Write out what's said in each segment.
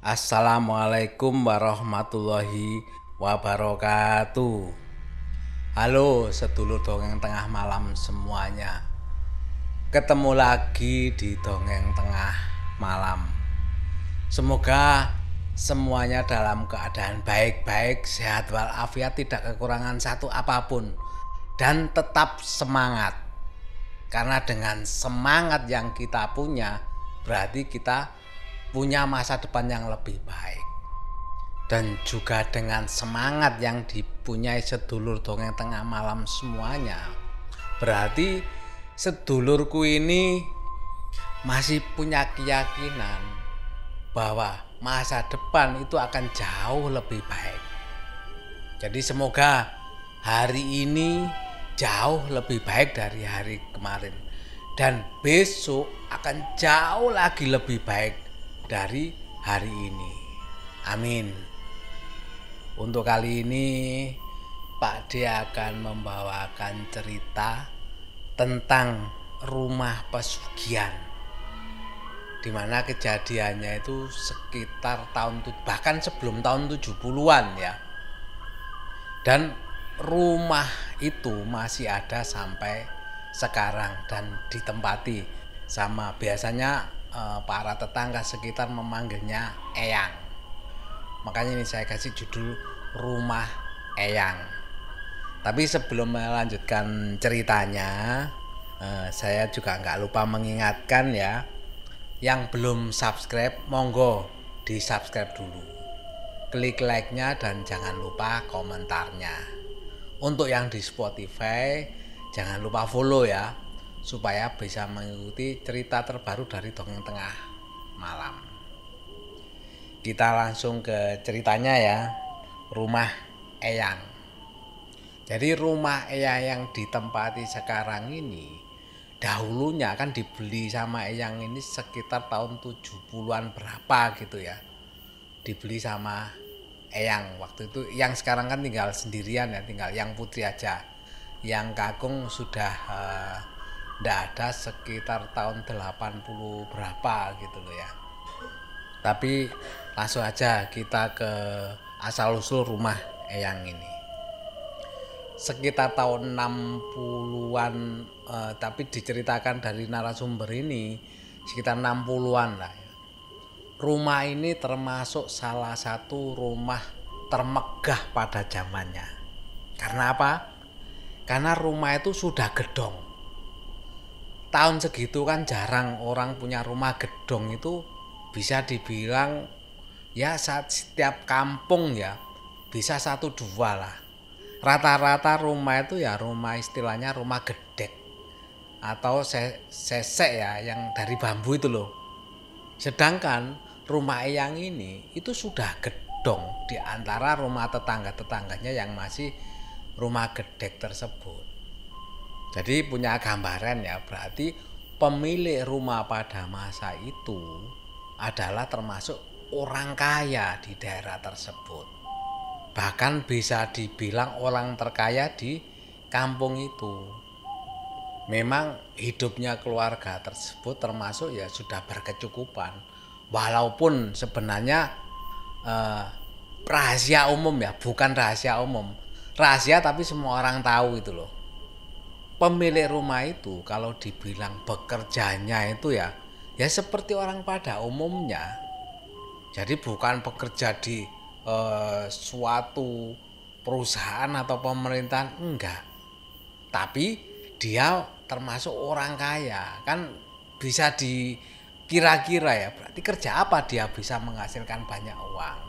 Assalamualaikum warahmatullahi wabarakatuh. Halo sedulur dongeng tengah malam semuanya. Ketemu lagi di dongeng tengah malam. Semoga semuanya dalam keadaan baik-baik, sehat walafiat, tidak kekurangan satu apa pun dan tetap semangat. Karena dengan semangat yang kita punya berarti kita punya masa depan yang lebih baik. Dan juga dengan semangat yang dipunyai sedulur dongeng tengah malam semuanya. Berarti sedulurku ini masih punya keyakinan bahwa masa depan itu akan jauh lebih baik. Jadi semoga hari ini jauh lebih baik dari hari kemarin dan besok akan jauh lagi lebih baik dari hari ini. Amin. Untuk kali ini Pak D akan membawakan cerita tentang rumah pesugihan di mana kejadiannya itu sekitar tahun bahkan sebelum tahun 70-an ya. Dan rumah itu masih ada sampai sekarang dan ditempati sama biasanya uh, para tetangga sekitar memanggilnya Eyang. Makanya ini saya kasih judul Rumah Eyang. Tapi sebelum melanjutkan ceritanya, uh, saya juga nggak lupa mengingatkan ya, yang belum subscribe, monggo di subscribe dulu. Klik like-nya dan jangan lupa komentarnya. Untuk yang di Spotify, jangan lupa follow ya supaya bisa mengikuti cerita terbaru dari dongeng tengah malam. Kita langsung ke ceritanya ya. Rumah Eyang. Jadi rumah Eyang yang ditempati sekarang ini dahulunya kan dibeli sama Eyang ini sekitar tahun 70-an berapa gitu ya. Dibeli sama Eyang waktu itu yang sekarang kan tinggal sendirian ya, tinggal yang putri aja. Yang kakung sudah uh, ndak ada sekitar tahun 80 berapa gitu loh ya tapi langsung aja kita ke asal usul rumah Eyang ini sekitar tahun 60-an eh, tapi diceritakan dari narasumber ini sekitar 60-an lah ya. rumah ini termasuk salah satu rumah termegah pada zamannya karena apa? karena rumah itu sudah gedong tahun segitu kan jarang orang punya rumah gedong itu bisa dibilang ya saat setiap kampung ya bisa satu dua lah. Rata-rata rumah itu ya rumah istilahnya rumah gedek atau sesek ya yang dari bambu itu loh. Sedangkan rumah eyang ini itu sudah gedong di antara rumah tetangga-tetangganya yang masih rumah gedek tersebut jadi punya gambaran ya, berarti pemilik rumah pada masa itu adalah termasuk orang kaya di daerah tersebut. Bahkan bisa dibilang orang terkaya di kampung itu. Memang hidupnya keluarga tersebut termasuk ya sudah berkecukupan. Walaupun sebenarnya eh, rahasia umum ya, bukan rahasia umum. Rahasia tapi semua orang tahu itu loh pemilik rumah itu kalau dibilang bekerjanya itu ya ya seperti orang pada umumnya. Jadi bukan bekerja di eh, suatu perusahaan atau pemerintahan enggak. Tapi dia termasuk orang kaya. Kan bisa dikira-kira ya berarti kerja apa dia bisa menghasilkan banyak uang?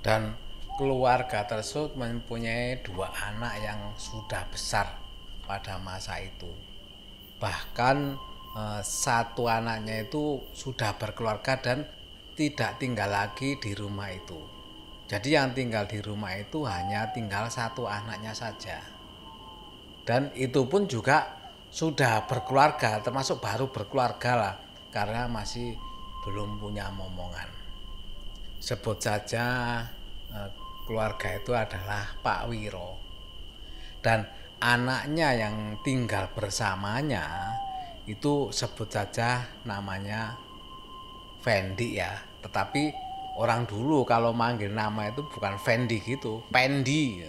Dan keluarga tersebut mempunyai dua anak yang sudah besar pada masa itu. Bahkan eh, satu anaknya itu sudah berkeluarga dan tidak tinggal lagi di rumah itu. Jadi yang tinggal di rumah itu hanya tinggal satu anaknya saja. Dan itu pun juga sudah berkeluarga, termasuk baru berkeluarga lah, karena masih belum punya momongan. Sebut saja eh, keluarga itu adalah Pak Wiro. Dan anaknya yang tinggal bersamanya itu sebut saja namanya Fendi ya tetapi orang dulu kalau manggil nama itu bukan Fendi gitu, Pendi.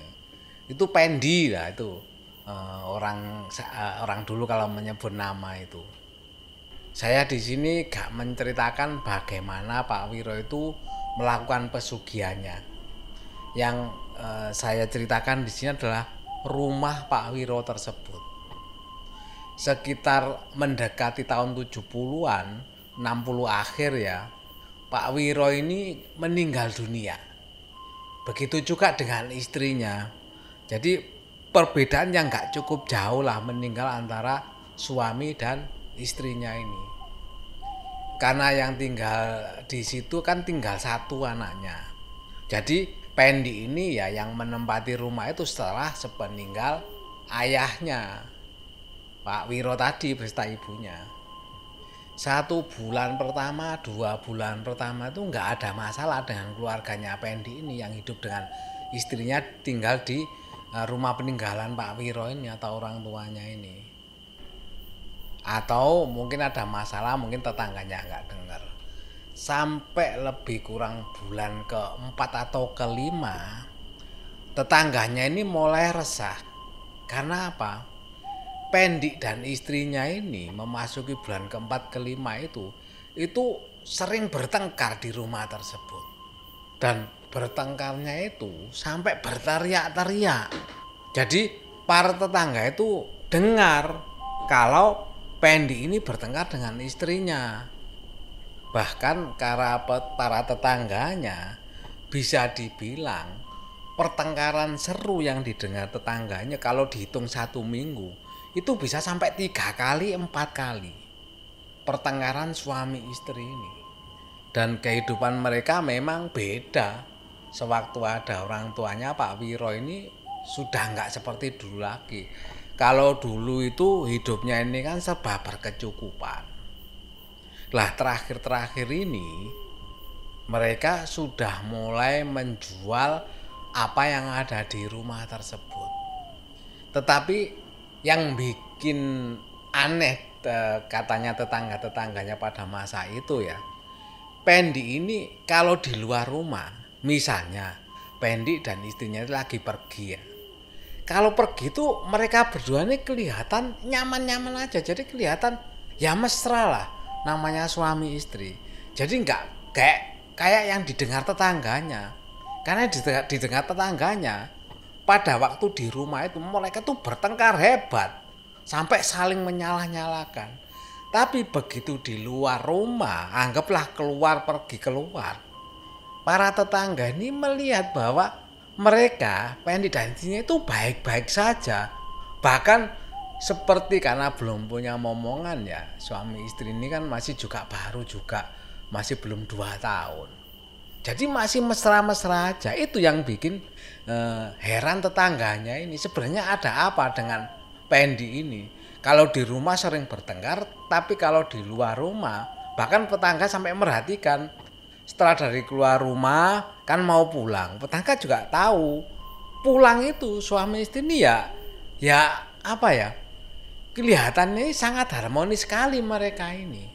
Itu Pendi lah itu uh, orang uh, orang dulu kalau menyebut nama itu. Saya di sini gak menceritakan bagaimana Pak Wiro itu melakukan pesugihannya. Yang uh, saya ceritakan di sini adalah rumah Pak Wiro tersebut. Sekitar mendekati tahun 70-an, 60 akhir ya, Pak Wiro ini meninggal dunia. Begitu juga dengan istrinya. Jadi perbedaan yang nggak cukup jauh lah meninggal antara suami dan istrinya ini. Karena yang tinggal di situ kan tinggal satu anaknya. Jadi Pendi ini ya yang menempati rumah itu setelah sepeninggal ayahnya. Pak Wiro tadi beserta ibunya satu bulan pertama, dua bulan pertama itu nggak ada masalah dengan keluarganya Pendi ini yang hidup dengan istrinya tinggal di eh, rumah peninggalan Pak Wiro ini atau orang tuanya ini. Atau mungkin ada masalah, mungkin tetangganya nggak dengar. Sampai lebih kurang bulan keempat atau kelima, tetangganya ini mulai resah. Karena apa? Pendik dan istrinya ini memasuki bulan keempat kelima itu itu sering bertengkar di rumah tersebut dan bertengkarnya itu sampai berteriak-teriak jadi para tetangga itu dengar kalau Pendi ini bertengkar dengan istrinya bahkan para para tetangganya bisa dibilang pertengkaran seru yang didengar tetangganya kalau dihitung satu minggu itu bisa sampai tiga kali empat kali pertengkaran suami istri ini. Dan kehidupan mereka memang beda. Sewaktu ada orang tuanya Pak Wiro ini sudah nggak seperti dulu lagi. Kalau dulu itu hidupnya ini kan serba berkecukupan lah terakhir-terakhir ini mereka sudah mulai menjual apa yang ada di rumah tersebut tetapi yang bikin aneh katanya tetangga-tetangganya pada masa itu ya. Pendi ini kalau di luar rumah, misalnya Pendi dan istrinya lagi pergi ya. Kalau pergi itu mereka berdua ini kelihatan nyaman-nyaman aja. Jadi kelihatan ya mesra lah namanya suami istri. Jadi nggak kayak kayak yang didengar tetangganya. Karena didengar, didengar tetangganya pada waktu di rumah itu mereka tuh bertengkar hebat sampai saling menyalah-nyalakan. Tapi begitu di luar rumah, anggaplah keluar pergi keluar. Para tetangga ini melihat bahwa mereka Pendi dan istrinya itu baik-baik saja. Bahkan seperti karena belum punya momongan ya suami istri ini kan masih juga baru juga masih belum dua tahun jadi masih mesra-mesra aja. Itu yang bikin eh, heran tetangganya ini. Sebenarnya ada apa dengan Pendi ini? Kalau di rumah sering bertengkar, tapi kalau di luar rumah, bahkan tetangga sampai merhatikan setelah dari keluar rumah kan mau pulang. Tetangga juga tahu pulang itu suami istri ini ya ya apa ya kelihatannya sangat harmonis sekali mereka ini.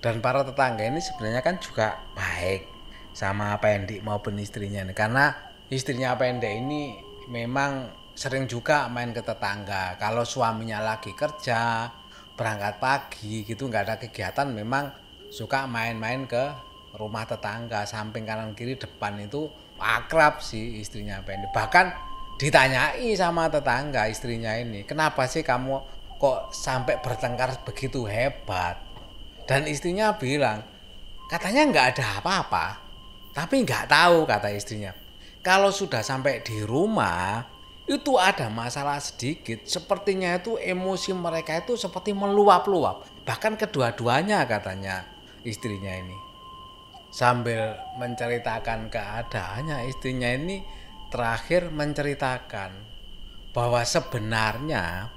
Dan para tetangga ini sebenarnya kan juga baik sama pendek maupun istrinya karena istrinya pendek ini memang sering juga main ke tetangga. Kalau suaminya lagi kerja berangkat pagi gitu nggak ada kegiatan memang suka main-main ke rumah tetangga. Samping kanan kiri depan itu akrab sih istrinya pendek bahkan ditanyai sama tetangga istrinya ini kenapa sih kamu kok sampai bertengkar begitu hebat dan istrinya bilang katanya nggak ada apa-apa tapi nggak tahu kata istrinya. Kalau sudah sampai di rumah itu ada masalah sedikit. Sepertinya itu emosi mereka itu seperti meluap-luap. Bahkan kedua-duanya katanya istrinya ini. Sambil menceritakan keadaannya istrinya ini terakhir menceritakan bahwa sebenarnya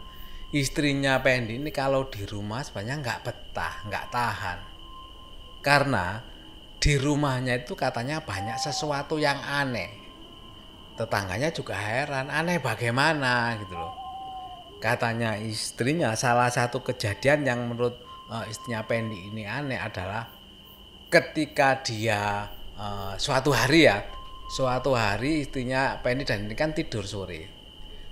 istrinya Pendi ini kalau di rumah sebenarnya nggak betah, nggak tahan. Karena di rumahnya itu katanya banyak sesuatu yang aneh. Tetangganya juga heran, aneh bagaimana gitu loh. Katanya istrinya salah satu kejadian yang menurut uh, istrinya Pendi ini aneh adalah ketika dia uh, suatu hari ya suatu hari istrinya Penny dan ini kan tidur sore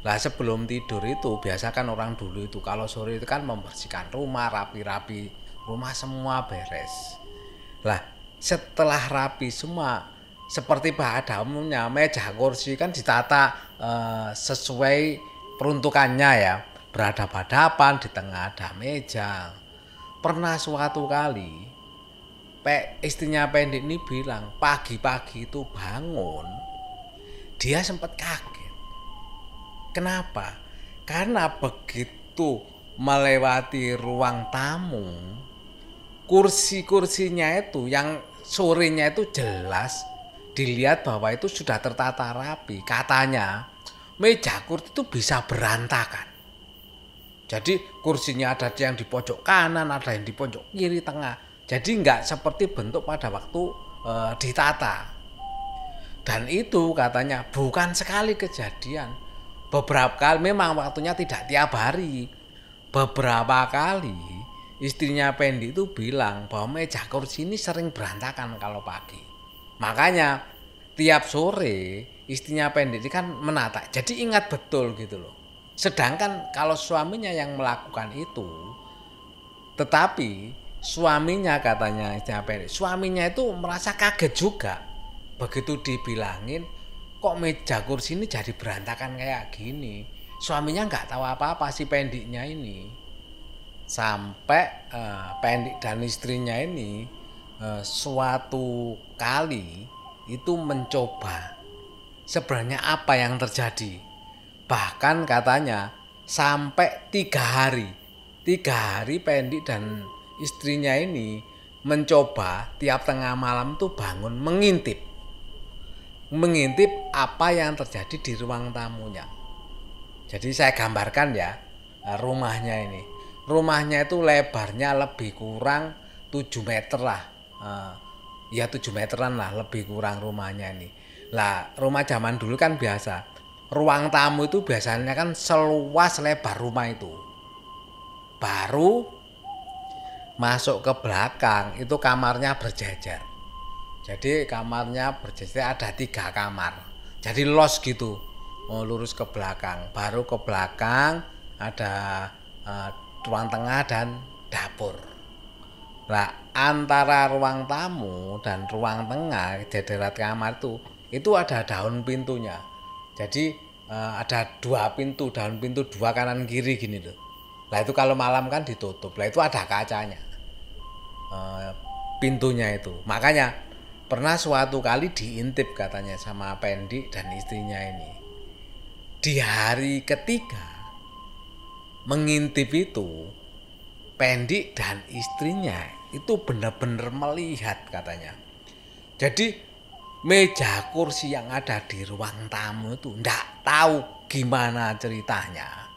lah sebelum tidur itu biasa kan orang dulu itu kalau sore itu kan membersihkan rumah rapi-rapi rumah semua beres. Lah setelah rapi semua seperti pada umumnya meja kursi kan ditata uh, sesuai peruntukannya ya. Berhadapan-hadapan di tengah ada meja. Pernah suatu kali Pe, istrinya pendek ini bilang pagi-pagi itu bangun dia sempat kaget kenapa karena begitu melewati ruang tamu kursi-kursinya itu yang sorenya itu jelas dilihat bahwa itu sudah tertata rapi katanya meja kursi itu bisa berantakan jadi kursinya ada yang di pojok kanan, ada yang di pojok kiri tengah. Jadi nggak seperti bentuk pada waktu e, ditata. Dan itu katanya bukan sekali kejadian. Beberapa kali memang waktunya tidak tiap hari. Beberapa kali istrinya Pendi itu bilang bahwa meja kursi ini sering berantakan kalau pagi. Makanya tiap sore istrinya Pendi ini kan menata. Jadi ingat betul gitu loh Sedangkan kalau suaminya yang melakukan itu, tetapi suaminya katanya siapa suaminya itu merasa kaget juga. Begitu dibilangin, kok meja kursi ini jadi berantakan kayak gini. Suaminya nggak tahu apa-apa si pendiknya ini. Sampai uh, pendik dan istrinya ini uh, suatu kali itu mencoba sebenarnya apa yang terjadi Bahkan katanya sampai tiga hari. Tiga hari Pendi dan istrinya ini mencoba tiap tengah malam tuh bangun mengintip. Mengintip apa yang terjadi di ruang tamunya. Jadi saya gambarkan ya rumahnya ini. Rumahnya itu lebarnya lebih kurang 7 meter lah. Uh, ya 7 meteran lah lebih kurang rumahnya ini. Lah rumah zaman dulu kan biasa ruang tamu itu biasanya kan seluas lebar rumah itu. Baru masuk ke belakang itu kamarnya berjejer. Jadi kamarnya berjejer ada tiga kamar. Jadi los gitu. Oh, lurus ke belakang. Baru ke belakang ada uh, ruang tengah dan dapur. Nah, antara ruang tamu dan ruang tengah jederat kamar itu itu ada daun pintunya. Jadi uh, ada dua pintu, daun pintu dua kanan kiri gini loh. Lah itu kalau malam kan ditutup. Lah itu ada kacanya. Uh, pintunya itu. Makanya pernah suatu kali diintip katanya sama Pendi dan istrinya ini. Di hari ketiga mengintip itu Pendi dan istrinya itu benar-benar melihat katanya. Jadi meja kursi yang ada di ruang tamu itu ndak tahu gimana ceritanya.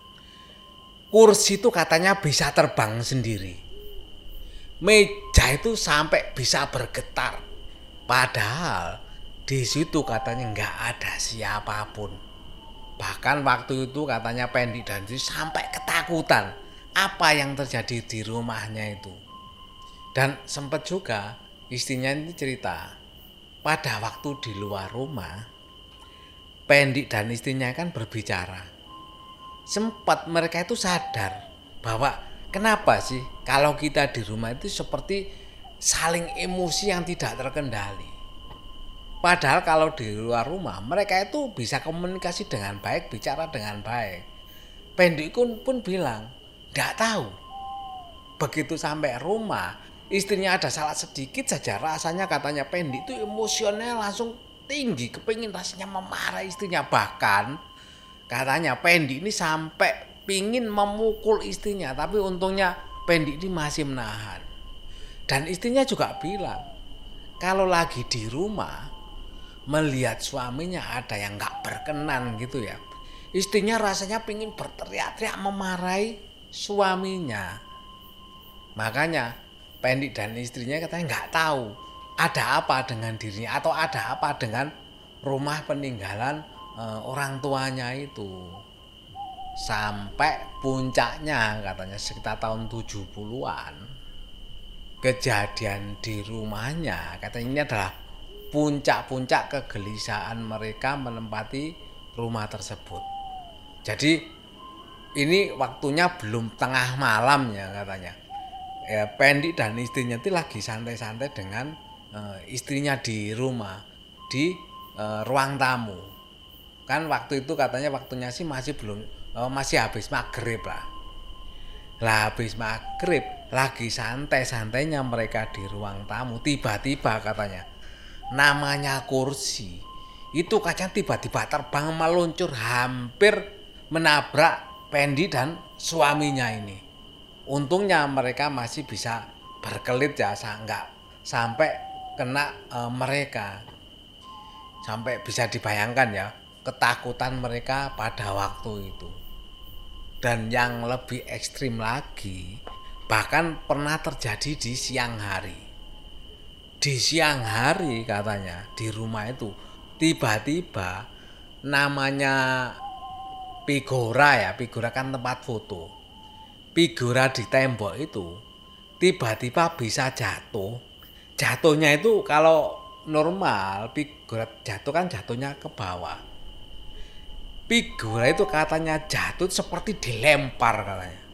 Kursi itu katanya bisa terbang sendiri. Meja itu sampai bisa bergetar. Padahal di situ katanya nggak ada siapa pun. Bahkan waktu itu katanya Pendi dan si sampai ketakutan apa yang terjadi di rumahnya itu. Dan sempat juga istrinya ini cerita pada waktu di luar rumah, Pendik dan istrinya kan berbicara. Sempat mereka itu sadar bahwa kenapa sih kalau kita di rumah itu seperti saling emosi yang tidak terkendali. Padahal kalau di luar rumah mereka itu bisa komunikasi dengan baik, bicara dengan baik. Pendik pun, bilang, tidak tahu. Begitu sampai rumah, istrinya ada salah sedikit saja rasanya katanya Pendi itu emosional langsung tinggi kepingin rasanya memarah istrinya bahkan katanya Pendi ini sampai pingin memukul istrinya tapi untungnya Pendi ini masih menahan dan istrinya juga bilang kalau lagi di rumah melihat suaminya ada yang nggak berkenan gitu ya istrinya rasanya pingin berteriak-teriak memarahi suaminya makanya Pendik dan istrinya katanya nggak tahu ada apa dengan dirinya atau ada apa dengan rumah peninggalan e, orang tuanya itu. Sampai puncaknya katanya sekitar tahun 70-an kejadian di rumahnya katanya ini adalah puncak-puncak kegelisahan mereka menempati rumah tersebut. Jadi ini waktunya belum tengah malam ya katanya. Ya, Pendi dan istrinya itu lagi santai-santai dengan uh, istrinya di rumah di uh, ruang tamu. Kan waktu itu katanya waktunya sih masih belum uh, masih habis maghrib lah. Lah habis maghrib lagi santai-santainya mereka di ruang tamu tiba-tiba katanya namanya kursi itu kacang tiba-tiba terbang meluncur hampir menabrak Pendi dan suaminya ini. Untungnya mereka masih bisa berkelit ya, enggak sampai kena e, mereka. Sampai bisa dibayangkan ya ketakutan mereka pada waktu itu. Dan yang lebih ekstrim lagi, bahkan pernah terjadi di siang hari. Di siang hari katanya di rumah itu tiba-tiba namanya figura ya, figura kan tempat foto. Figura di tembok itu tiba-tiba bisa jatuh. Jatuhnya itu kalau normal figura jatuh kan jatuhnya ke bawah. Figura itu katanya jatuh seperti dilempar katanya.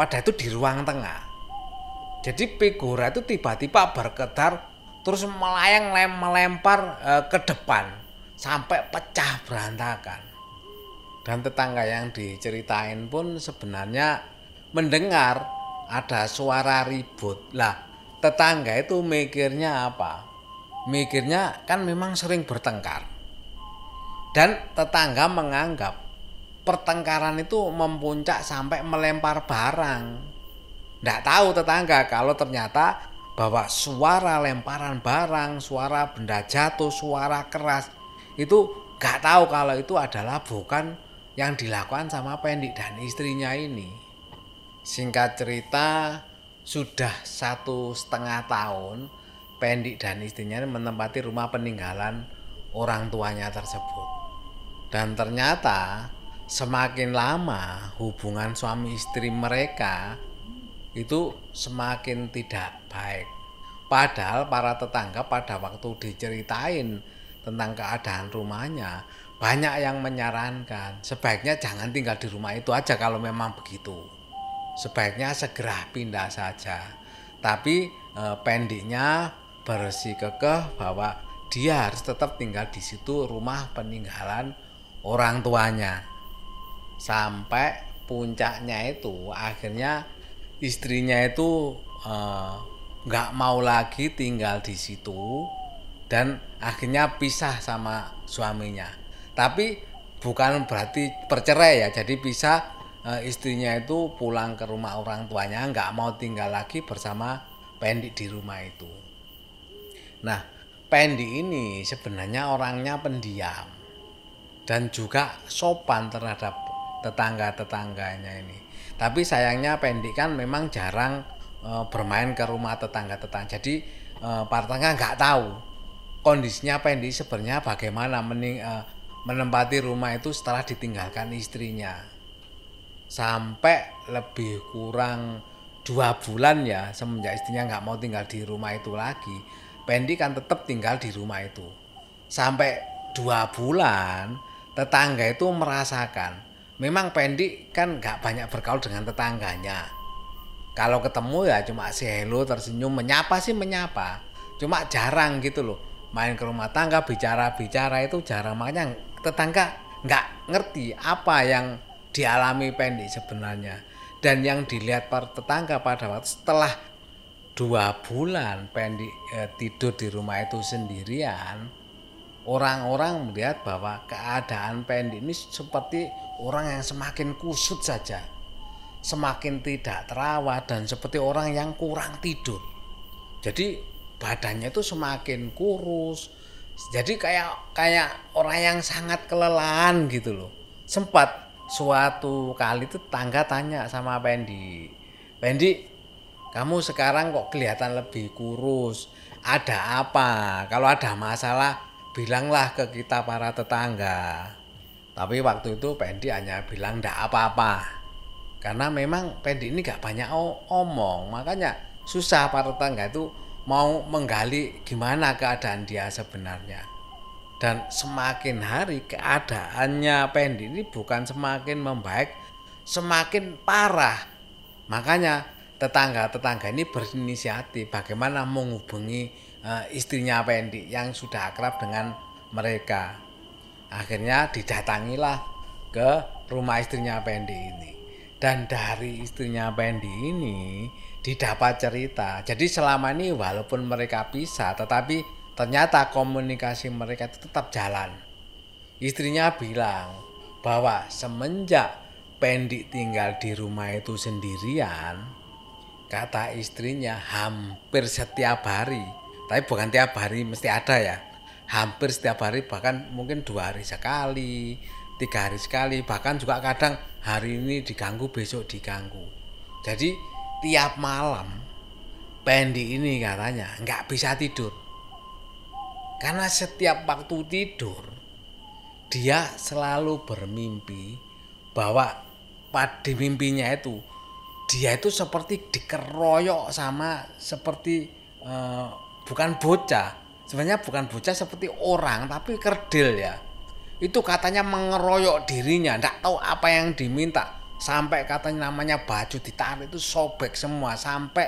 Pada itu di ruang tengah. Jadi figura itu tiba-tiba bergetar terus melayang melempar e, ke depan sampai pecah berantakan. Dan tetangga yang diceritain pun sebenarnya mendengar ada suara ribut. Lah tetangga itu mikirnya apa? Mikirnya kan memang sering bertengkar. Dan tetangga menganggap pertengkaran itu mempuncak sampai melempar barang tidak tahu tetangga kalau ternyata bahwa suara lemparan barang, suara benda jatuh, suara keras itu gak tahu kalau itu adalah bukan yang dilakukan sama Pendik dan istrinya ini. Singkat cerita, sudah satu setengah tahun Pendik dan istrinya menempati rumah peninggalan orang tuanya tersebut. Dan ternyata semakin lama hubungan suami istri mereka itu semakin tidak baik. Padahal para tetangga pada waktu diceritain tentang keadaan rumahnya, banyak yang menyarankan sebaiknya jangan tinggal di rumah itu aja kalau memang begitu. Sebaiknya segera pindah saja. Tapi e, pendeknya bersih kekeh bahwa dia harus tetap tinggal di situ rumah peninggalan orang tuanya. Sampai puncaknya itu akhirnya istrinya itu e, nggak e, mau lagi tinggal di situ dan akhirnya pisah sama suaminya. Tapi bukan berarti bercerai ya jadi bisa e, istrinya itu pulang ke rumah orang tuanya nggak mau tinggal lagi bersama Pendi di rumah itu. Nah Pendi ini sebenarnya orangnya pendiam dan juga sopan terhadap tetangga-tetangganya ini. Tapi sayangnya Pendi kan memang jarang e, bermain ke rumah tetangga-tetangga. Jadi e, para tetangga nggak tahu kondisinya Pendi sebenarnya bagaimana mening e, menempati rumah itu setelah ditinggalkan istrinya. Sampai lebih kurang dua bulan ya semenjak istrinya nggak mau tinggal di rumah itu lagi Pendi kan tetap tinggal di rumah itu. Sampai dua bulan tetangga itu merasakan memang Pendi kan nggak banyak bergaul dengan tetangganya. Kalau ketemu ya cuma si hello tersenyum menyapa sih menyapa. Cuma jarang gitu loh main ke rumah tangga bicara-bicara itu jarang. Makanya tetangga nggak ngerti apa yang dialami Pendi sebenarnya. Dan yang dilihat para tetangga pada waktu setelah dua bulan Pendi eh, tidur di rumah itu sendirian orang-orang melihat bahwa keadaan Pendi ini seperti orang yang semakin kusut saja semakin tidak terawat dan seperti orang yang kurang tidur. Jadi badannya itu semakin kurus. Jadi kayak kayak orang yang sangat kelelahan gitu loh. Sempat suatu kali itu tangga tanya sama Pendi Pendi kamu sekarang kok kelihatan lebih kurus? Ada apa? Kalau ada masalah bilanglah ke kita para tetangga. Tapi waktu itu Pendi hanya bilang ndak apa-apa. Karena memang Pendi ini gak banyak omong. Makanya susah para tetangga itu mau menggali gimana keadaan dia sebenarnya. Dan semakin hari keadaannya Pendi ini bukan semakin membaik semakin parah. Makanya tetangga-tetangga ini berinisiatif bagaimana menghubungi uh, istrinya Pendi yang sudah akrab dengan mereka. Akhirnya didatangilah ke rumah istrinya Pendi ini. Dan dari istrinya Pendi ini didapat cerita. Jadi selama ini walaupun mereka pisah tetapi ternyata komunikasi mereka itu tetap jalan. Istrinya bilang bahwa semenjak Pendi tinggal di rumah itu sendirian, kata istrinya hampir setiap hari, tapi bukan tiap hari mesti ada ya, hampir setiap hari bahkan mungkin dua hari sekali, tiga hari sekali, bahkan juga kadang hari ini diganggu besok diganggu. Jadi tiap malam Pendi ini katanya nggak bisa tidur. Karena setiap waktu tidur dia selalu bermimpi bahwa pada mimpinya itu dia itu seperti dikeroyok sama seperti uh, bukan bocah sebenarnya bukan bocah seperti orang tapi kerdil ya itu katanya mengeroyok dirinya tidak tahu apa yang diminta sampai katanya namanya baju ditarik itu sobek semua sampai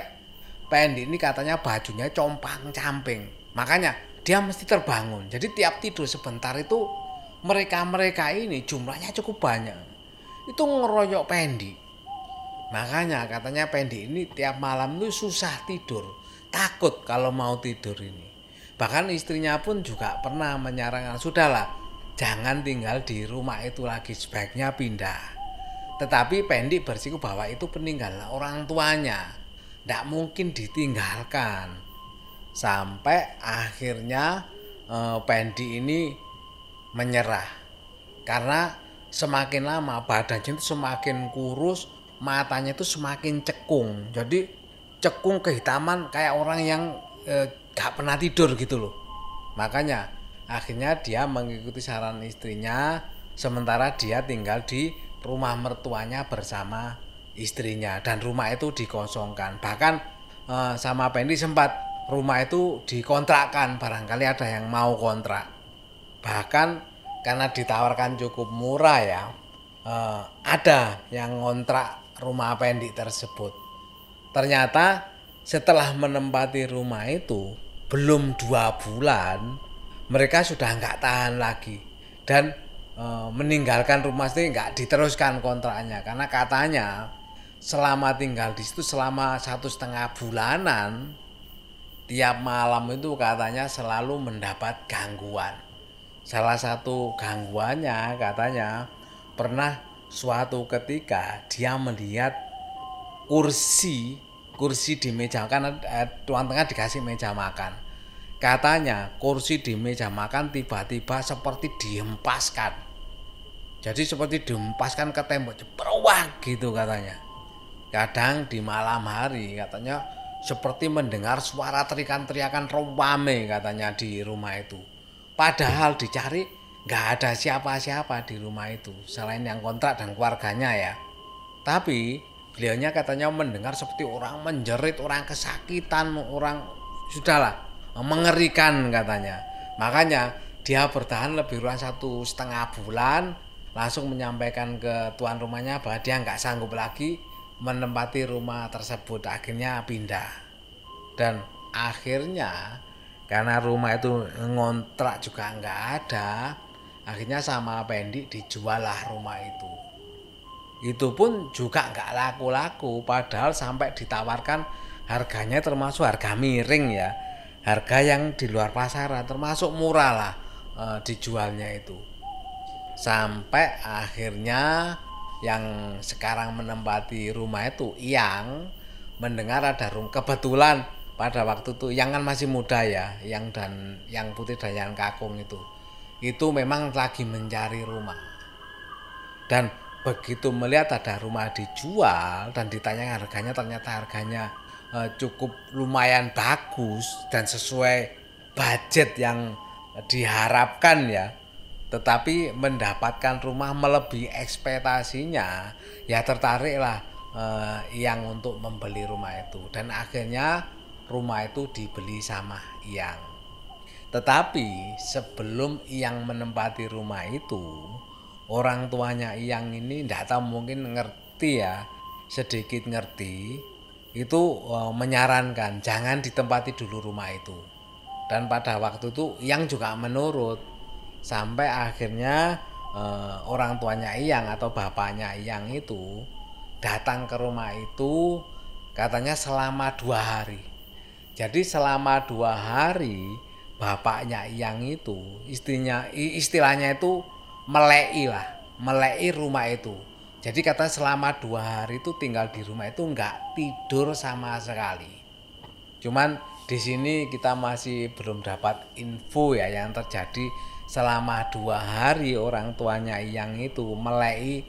pendek ini katanya bajunya compang camping makanya dia mesti terbangun. Jadi tiap tidur sebentar itu mereka-mereka ini jumlahnya cukup banyak. Itu ngeroyok Pendi. Makanya katanya Pendi ini tiap malam itu susah tidur. Takut kalau mau tidur ini. Bahkan istrinya pun juga pernah menyarankan, sudahlah jangan tinggal di rumah itu lagi sebaiknya pindah. Tetapi Pendi bersiku bahwa itu peninggalan orang tuanya. Tidak mungkin ditinggalkan sampai akhirnya eh, Pendi ini menyerah karena semakin lama badannya itu semakin kurus matanya itu semakin cekung jadi cekung kehitaman kayak orang yang eh, gak pernah tidur gitu loh. Makanya akhirnya dia mengikuti saran istrinya sementara dia tinggal di rumah mertuanya bersama istrinya. Dan rumah itu dikosongkan. Bahkan eh, sama Pendi sempat rumah itu dikontrakkan. Barangkali ada yang mau kontrak. Bahkan karena ditawarkan cukup murah ya eh, ada yang ngontrak rumah pendik tersebut ternyata setelah menempati rumah itu belum dua bulan mereka sudah nggak tahan lagi dan eh, meninggalkan rumah itu nggak diteruskan kontraknya karena katanya selama tinggal di situ selama satu setengah bulanan tiap malam itu katanya selalu mendapat gangguan. Salah satu gangguannya katanya pernah suatu ketika dia melihat kursi kursi di meja makan eh, tuan tengah dikasih meja makan. Katanya kursi di meja makan tiba-tiba seperti dihempaskan. Jadi seperti dihempaskan ke tembok jebrowak gitu katanya. Kadang di malam hari katanya seperti mendengar suara teriakan-teriakan rame katanya di rumah itu. Padahal dicari nggak ada siapa-siapa di rumah itu selain yang kontrak dan keluarganya ya. Tapi beliaunya katanya mendengar seperti orang menjerit, orang kesakitan, orang sudahlah mengerikan katanya. Makanya dia bertahan lebih kurang satu setengah bulan langsung menyampaikan ke tuan rumahnya bahwa dia nggak sanggup lagi menempati rumah tersebut. Akhirnya pindah. Dan akhirnya karena rumah itu ngontrak juga nggak ada akhirnya sama Pendi dijual lah rumah itu itu pun juga nggak laku-laku. Padahal sampai ditawarkan harganya termasuk harga miring ya. Harga yang di luar pasaran termasuk murah lah e, dijualnya itu. Sampai akhirnya yang sekarang menempati rumah itu yang mendengar ada rumah kebetulan pada waktu itu yang kan masih muda ya yang dan yang putih dan yang kakung itu. Itu memang lagi mencari rumah. Dan begitu melihat ada rumah dijual dan ditanya harganya ternyata harganya eh, cukup lumayan bagus dan sesuai budget yang diharapkan ya tetapi mendapatkan rumah melebihi ekspektasinya ya tertariklah eh, yang untuk membeli rumah itu dan akhirnya rumah itu dibeli sama Iyang. Tetapi sebelum Iyang menempati rumah itu, orang tuanya Iyang ini tidak tahu mungkin ngerti ya, sedikit ngerti, itu uh, menyarankan jangan ditempati dulu rumah itu. Dan pada waktu itu Iyang juga menurut sampai akhirnya uh, orang tuanya Iyang atau bapaknya Iyang itu datang ke rumah itu katanya selama dua hari. Jadi selama dua hari bapaknya yang itu istrinya istilahnya itu melei lah, melei rumah itu. Jadi kata selama dua hari itu tinggal di rumah itu nggak tidur sama sekali. Cuman di sini kita masih belum dapat info ya yang terjadi selama dua hari orang tuanya yang itu melei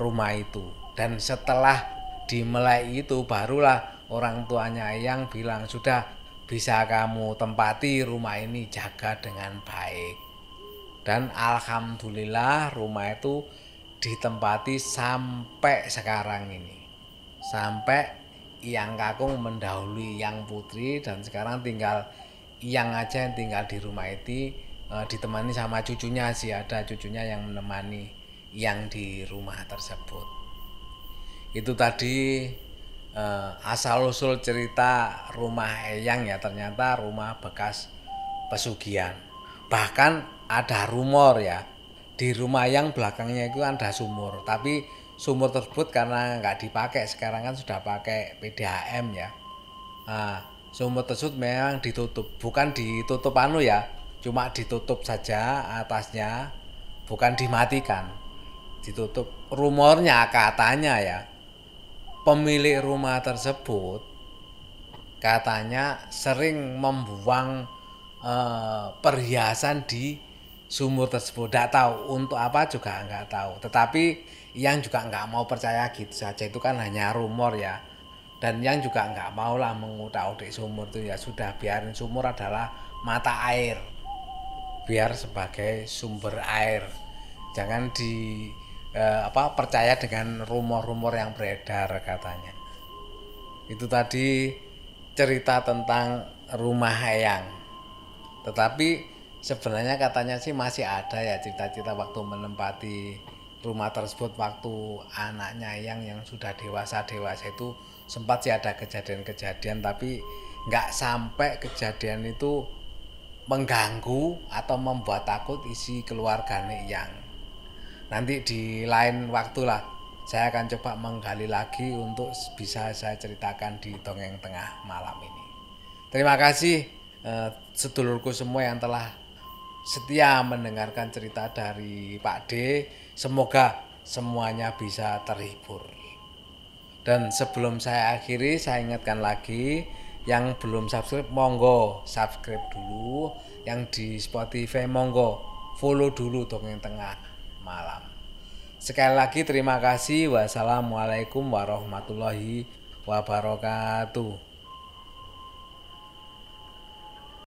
rumah itu dan setelah dimelai itu barulah orang tuanya yang bilang sudah bisa kamu tempati rumah ini jaga dengan baik dan alhamdulillah rumah itu ditempati sampai sekarang ini. Sampai yang kakung mendahului yang putri dan sekarang tinggal yang aja yang tinggal di rumah itu e, ditemani sama cucunya sih. Ada cucunya yang menemani yang di rumah tersebut. Itu tadi uh, asal usul cerita rumah Eyang ya. Ternyata rumah bekas pesugihan. Bahkan ada rumor ya di rumah yang belakangnya itu ada sumur, tapi sumur tersebut karena nggak dipakai sekarang kan sudah pakai PDAM ya. Nah, sumur tersebut memang ditutup, bukan ditutup anu ya, cuma ditutup saja atasnya, bukan dimatikan, ditutup. Rumornya katanya ya, pemilik rumah tersebut katanya sering membuang uh, perhiasan di sumur tersebut. Tidak tahu untuk apa juga nggak tahu. Tetapi yang juga nggak mau percaya gitu saja itu kan hanya rumor ya. Dan yang juga nggak mau lah mengutak-utik sumur itu ya sudah biarin sumur adalah mata air. Biar sebagai sumber air. Jangan di eh, apa percaya dengan rumor-rumor yang beredar katanya. Itu tadi cerita tentang rumah Hayang. Tetapi sebenarnya katanya sih masih ada ya cerita-cerita waktu menempati rumah tersebut waktu anaknya yang yang sudah dewasa dewasa itu sempat sih ada kejadian-kejadian tapi nggak sampai kejadian itu mengganggu atau membuat takut isi keluarganya yang nanti di lain waktu lah saya akan coba menggali lagi untuk bisa saya ceritakan di dongeng tengah malam ini. Terima kasih eh, sedulurku semua yang telah setia mendengarkan cerita dari Pak D. Semoga semuanya bisa terhibur. Dan sebelum saya akhiri, saya ingatkan lagi yang belum subscribe, monggo subscribe dulu. Yang di Spotify, monggo follow dulu dongeng tengah malam. Sekali lagi terima kasih. Wassalamualaikum warahmatullahi wabarakatuh.